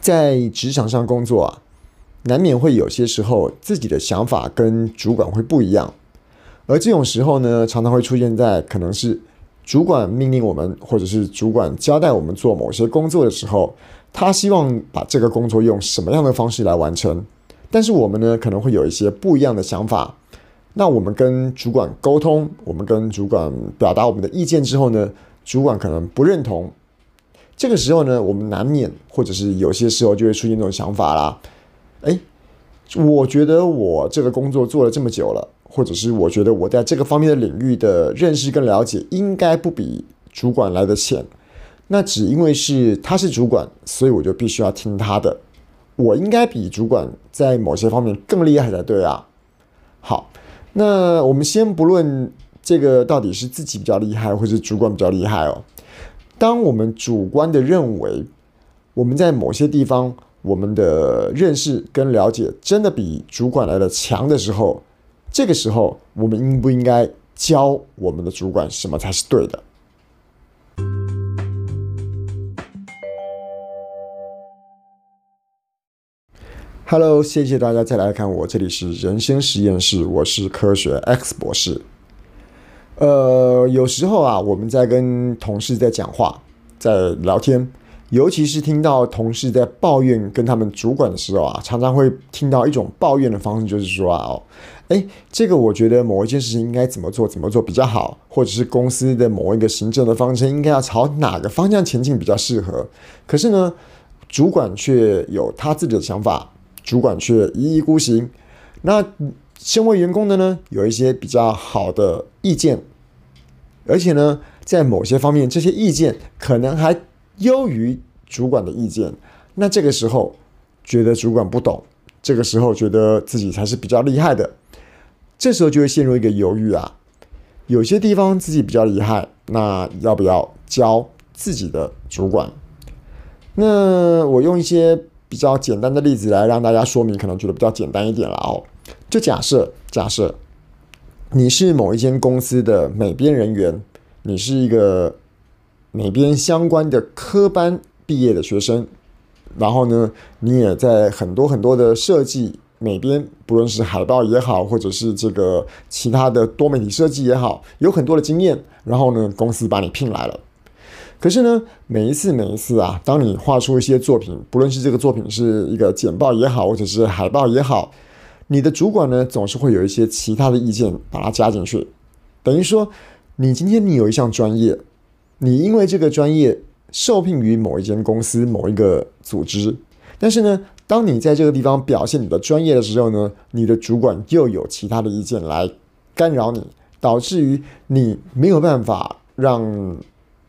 在职场上工作啊，难免会有些时候自己的想法跟主管会不一样，而这种时候呢，常常会出现在可能是主管命令我们，或者是主管交代我们做某些工作的时候，他希望把这个工作用什么样的方式来完成，但是我们呢，可能会有一些不一样的想法。那我们跟主管沟通，我们跟主管表达我们的意见之后呢，主管可能不认同。这个时候呢，我们难免或者是有些时候就会出现这种想法啦。诶，我觉得我这个工作做了这么久了，或者是我觉得我在这个方面的领域的认识跟了解应该不比主管来得浅。那只因为是他是主管，所以我就必须要听他的。我应该比主管在某些方面更厉害才对啊。好，那我们先不论这个到底是自己比较厉害，或是主管比较厉害哦。当我们主观的认为我们在某些地方我们的认识跟了解真的比主管来的强的时候，这个时候我们应不应该教我们的主管什么才是对的？Hello，谢谢大家再来看我，这里是人生实验室，我是科学 X 博士。呃，有时候啊，我们在跟同事在讲话，在聊天，尤其是听到同事在抱怨跟他们主管的时候啊，常常会听到一种抱怨的方式，就是说啊，哦，诶，这个我觉得某一件事情应该怎么做，怎么做比较好，或者是公司的某一个行政的方针应该要朝哪个方向前进比较适合。可是呢，主管却有他自己的想法，主管却一意孤行。那身为员工的呢，有一些比较好的意见。而且呢，在某些方面，这些意见可能还优于主管的意见。那这个时候觉得主管不懂，这个时候觉得自己才是比较厉害的，这时候就会陷入一个犹豫啊。有些地方自己比较厉害，那要不要教自己的主管？那我用一些比较简单的例子来让大家说明，可能觉得比较简单一点了哦。就假设，假设。你是某一间公司的美编人员，你是一个美编相关的科班毕业的学生，然后呢，你也在很多很多的设计美编，不论是海报也好，或者是这个其他的多媒体设计也好，有很多的经验。然后呢，公司把你聘来了。可是呢，每一次每一次啊，当你画出一些作品，不论是这个作品是一个简报也好，或者是海报也好。你的主管呢，总是会有一些其他的意见，把它加进去，等于说，你今天你有一项专业，你因为这个专业受聘于某一间公司、某一个组织，但是呢，当你在这个地方表现你的专业的时候呢，你的主管又有其他的意见来干扰你，导致于你没有办法让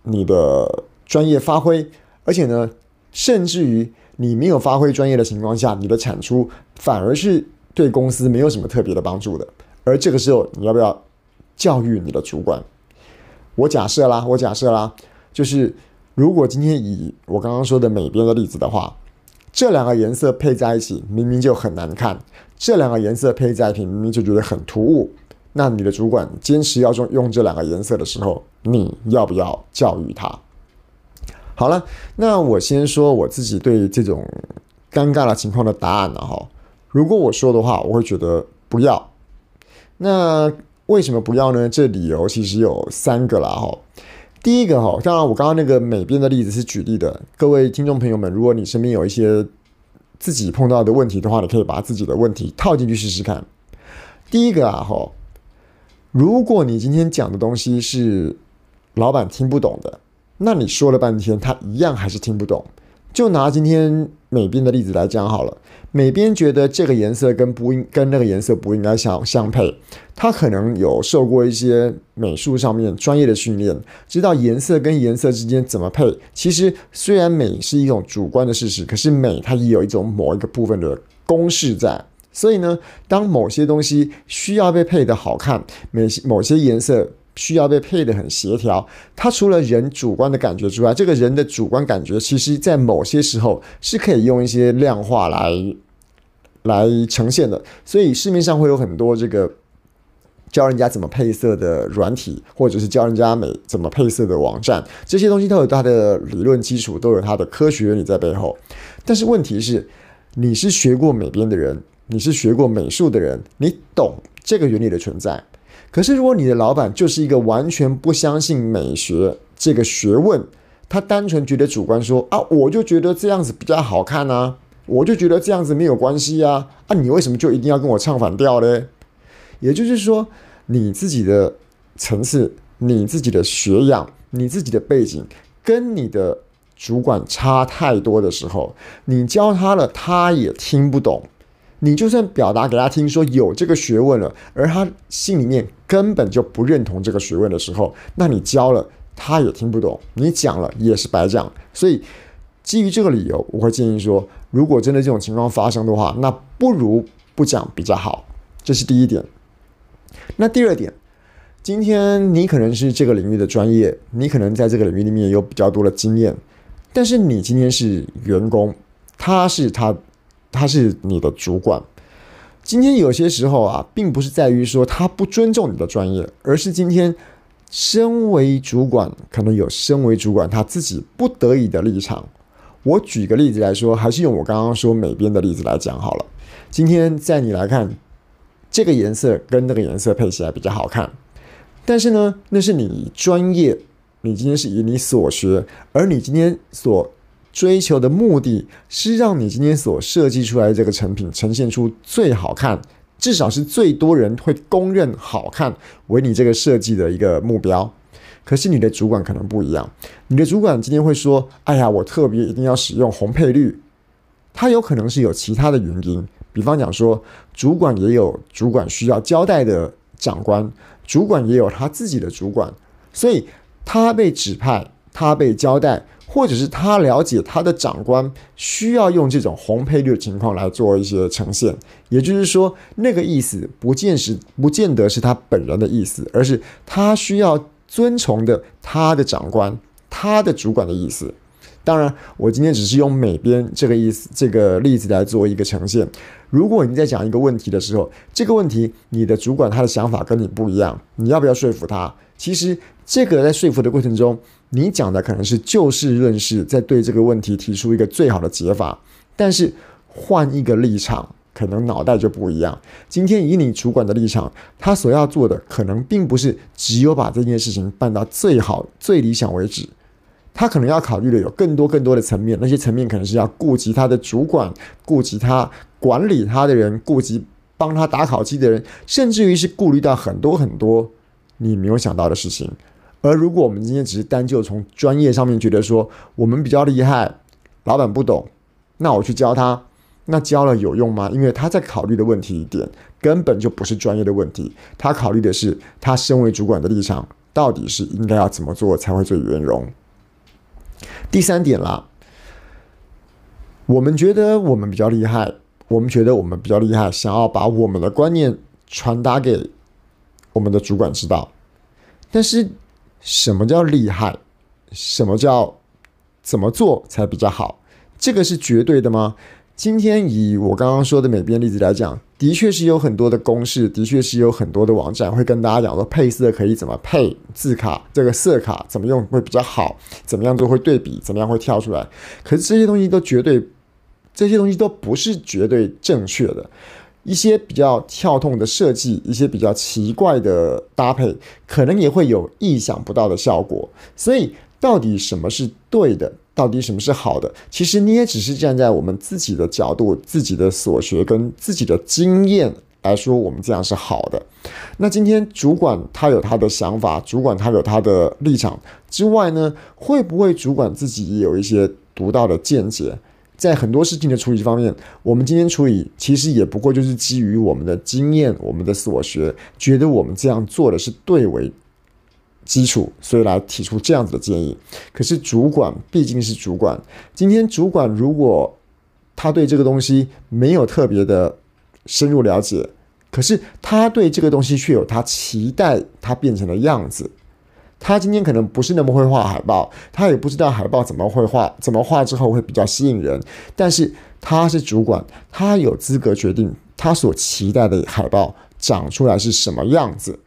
你的专业发挥，而且呢，甚至于你没有发挥专业的情况下，你的产出反而是。对公司没有什么特别的帮助的，而这个时候你要不要教育你的主管？我假设啦，我假设啦，就是如果今天以我刚刚说的美编的例子的话，这两个颜色配在一起明明就很难看，这两个颜色配在一起明明就觉得很突兀，那你的主管坚持要用用这两个颜色的时候，你要不要教育他？好了，那我先说我自己对这种尴尬的情况的答案了哈。如果我说的话，我会觉得不要。那为什么不要呢？这理由其实有三个啦哈。第一个哈，当然我刚刚那个美编的例子是举例的。各位听众朋友们，如果你身边有一些自己碰到的问题的话，你可以把自己的问题套进去试试看。第一个啊哈，如果你今天讲的东西是老板听不懂的，那你说了半天，他一样还是听不懂。就拿今天美编的例子来讲好了，美编觉得这个颜色跟不应跟那个颜色不应该相相配，他可能有受过一些美术上面专业的训练，知道颜色跟颜色之间怎么配。其实虽然美是一种主观的事实，可是美它也有一种某一个部分的公式在。所以呢，当某些东西需要被配得好看，某某些颜色。需要被配得很协调。它除了人主观的感觉之外，这个人的主观感觉，其实在某些时候是可以用一些量化来来呈现的。所以市面上会有很多这个教人家怎么配色的软体，或者是教人家美怎么配色的网站，这些东西都有它的理论基础，都有它的科学原理在背后。但是问题是，你是学过美编的人，你是学过美术的人，你懂这个原理的存在。可是如果你的老板就是一个完全不相信美学这个学问，他单纯觉得主观说啊，我就觉得这样子比较好看啊，我就觉得这样子没有关系啊，啊，你为什么就一定要跟我唱反调呢？也就是说，你自己的层次、你自己的学养、你自己的背景，跟你的主管差太多的时候，你教他了，他也听不懂。你就算表达给他听，说有这个学问了，而他心里面根本就不认同这个学问的时候，那你教了，他也听不懂，你讲了也是白讲。所以，基于这个理由，我会建议说，如果真的这种情况发生的话，那不如不讲比较好。这是第一点。那第二点，今天你可能是这个领域的专业，你可能在这个领域里面有比较多的经验，但是你今天是员工，他是他，他是你的主管。今天有些时候啊，并不是在于说他不尊重你的专业，而是今天身为主管，可能有身为主管他自己不得已的立场。我举个例子来说，还是用我刚刚说美编的例子来讲好了。今天在你来看。这个颜色跟那个颜色配起来比较好看，但是呢，那是你专业，你今天是以你所学，而你今天所追求的目的是让你今天所设计出来的这个成品呈现出最好看，至少是最多人会公认好看为你这个设计的一个目标。可是你的主管可能不一样，你的主管今天会说：“哎呀，我特别一定要使用红配绿。”他有可能是有其他的原因。比方讲说，主管也有主管需要交代的长官，主管也有他自己的主管，所以他被指派，他被交代，或者是他了解他的长官需要用这种红配绿的情况来做一些呈现。也就是说，那个意思不见是不见得是他本人的意思，而是他需要遵从的他的长官、他的主管的意思。当然，我今天只是用美编这个意思、这个例子来做一个呈现。如果你在讲一个问题的时候，这个问题你的主管他的想法跟你不一样，你要不要说服他？其实这个在说服的过程中，你讲的可能是就事论事，在对这个问题提出一个最好的解法。但是换一个立场，可能脑袋就不一样。今天以你主管的立场，他所要做的可能并不是只有把这件事情办到最好、最理想为止。他可能要考虑的有更多更多的层面，那些层面可能是要顾及他的主管，顾及他管理他的人，顾及帮他打考绩的人，甚至于是顾虑到很多很多你没有想到的事情。而如果我们今天只是单就从专业上面觉得说我们比较厉害，老板不懂，那我去教他，那教了有用吗？因为他在考虑的问题一点根本就不是专业的问题，他考虑的是他身为主管的立场，到底是应该要怎么做才会最圆融。第三点啦，我们觉得我们比较厉害，我们觉得我们比较厉害，想要把我们的观念传达给我们的主管知道。但是，什么叫厉害？什么叫怎么做才比较好？这个是绝对的吗？今天以我刚刚说的美编例子来讲。的确是有很多的公式，的确是有很多的网站会跟大家讲说配色可以怎么配，字卡这个色卡怎么用会比较好，怎么样做会对比，怎么样会跳出来。可是这些东西都绝对，这些东西都不是绝对正确的。一些比较跳动的设计，一些比较奇怪的搭配，可能也会有意想不到的效果。所以，到底什么是对的？到底什么是好的？其实你也只是站在我们自己的角度、自己的所学跟自己的经验来说，我们这样是好的。那今天主管他有他的想法，主管他有他的立场之外呢，会不会主管自己也有一些独到的见解？在很多事情的处理方面，我们今天处理其实也不过就是基于我们的经验、我们的所学，觉得我们这样做的是对为基础，所以来提出这样子的建议。可是主管毕竟是主管，今天主管如果他对这个东西没有特别的深入了解，可是他对这个东西却有他期待它变成的样子。他今天可能不是那么会画海报，他也不知道海报怎么会画，怎么画之后会比较吸引人。但是他是主管，他有资格决定他所期待的海报长出来是什么样子。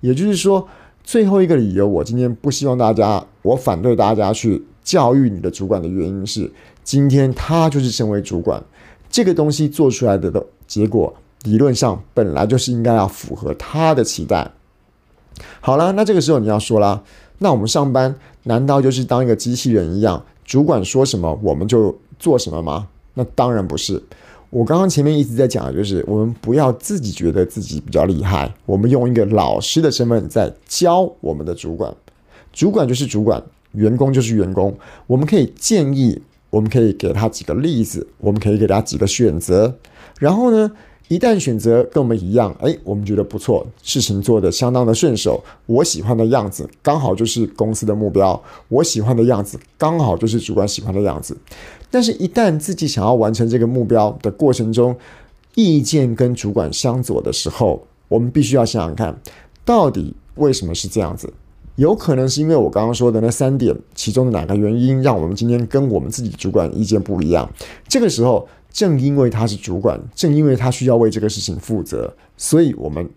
也就是说，最后一个理由，我今天不希望大家，我反对大家去教育你的主管的原因是，今天他就是身为主管，这个东西做出来的的结果，理论上本来就是应该要符合他的期待。好了，那这个时候你要说啦，那我们上班难道就是当一个机器人一样，主管说什么我们就做什么吗？那当然不是。我刚刚前面一直在讲的就是，我们不要自己觉得自己比较厉害，我们用一个老师的身份在教我们的主管。主管就是主管，员工就是员工。我们可以建议，我们可以给他几个例子，我们可以给他几个选择，然后呢，一旦选择跟我们一样，哎，我们觉得不错，事情做得相当的顺手，我喜欢的样子刚好就是公司的目标，我喜欢的样子刚好就是主管喜欢的样子。但是，一旦自己想要完成这个目标的过程中，意见跟主管相左的时候，我们必须要想想看，到底为什么是这样子？有可能是因为我刚刚说的那三点，其中的哪个原因让我们今天跟我们自己主管意见不一样？这个时候。正因为他是主管，正因为他需要为这个事情负责，所以我们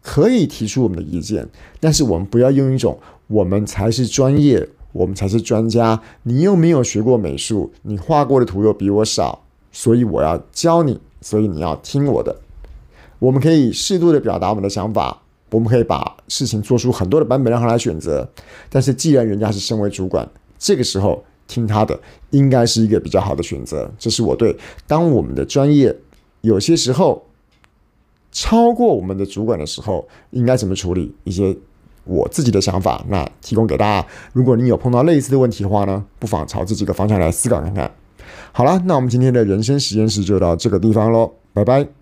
可以提出我们的意见，但是我们不要用一种“我们才是专业，我们才是专家”，你又没有学过美术，你画过的图又比我少，所以我要教你，所以你要听我的。我们可以适度的表达我们的想法，我们可以把事情做出很多的版本让他来选择，但是既然人家是身为主管，这个时候。听他的应该是一个比较好的选择，这是我对当我们的专业有些时候超过我们的主管的时候，应该怎么处理一些我自己的想法，那提供给大家。如果你有碰到类似的问题的话呢，不妨朝这几个方向来思考看看。好了，那我们今天的人生实验室就到这个地方喽，拜拜。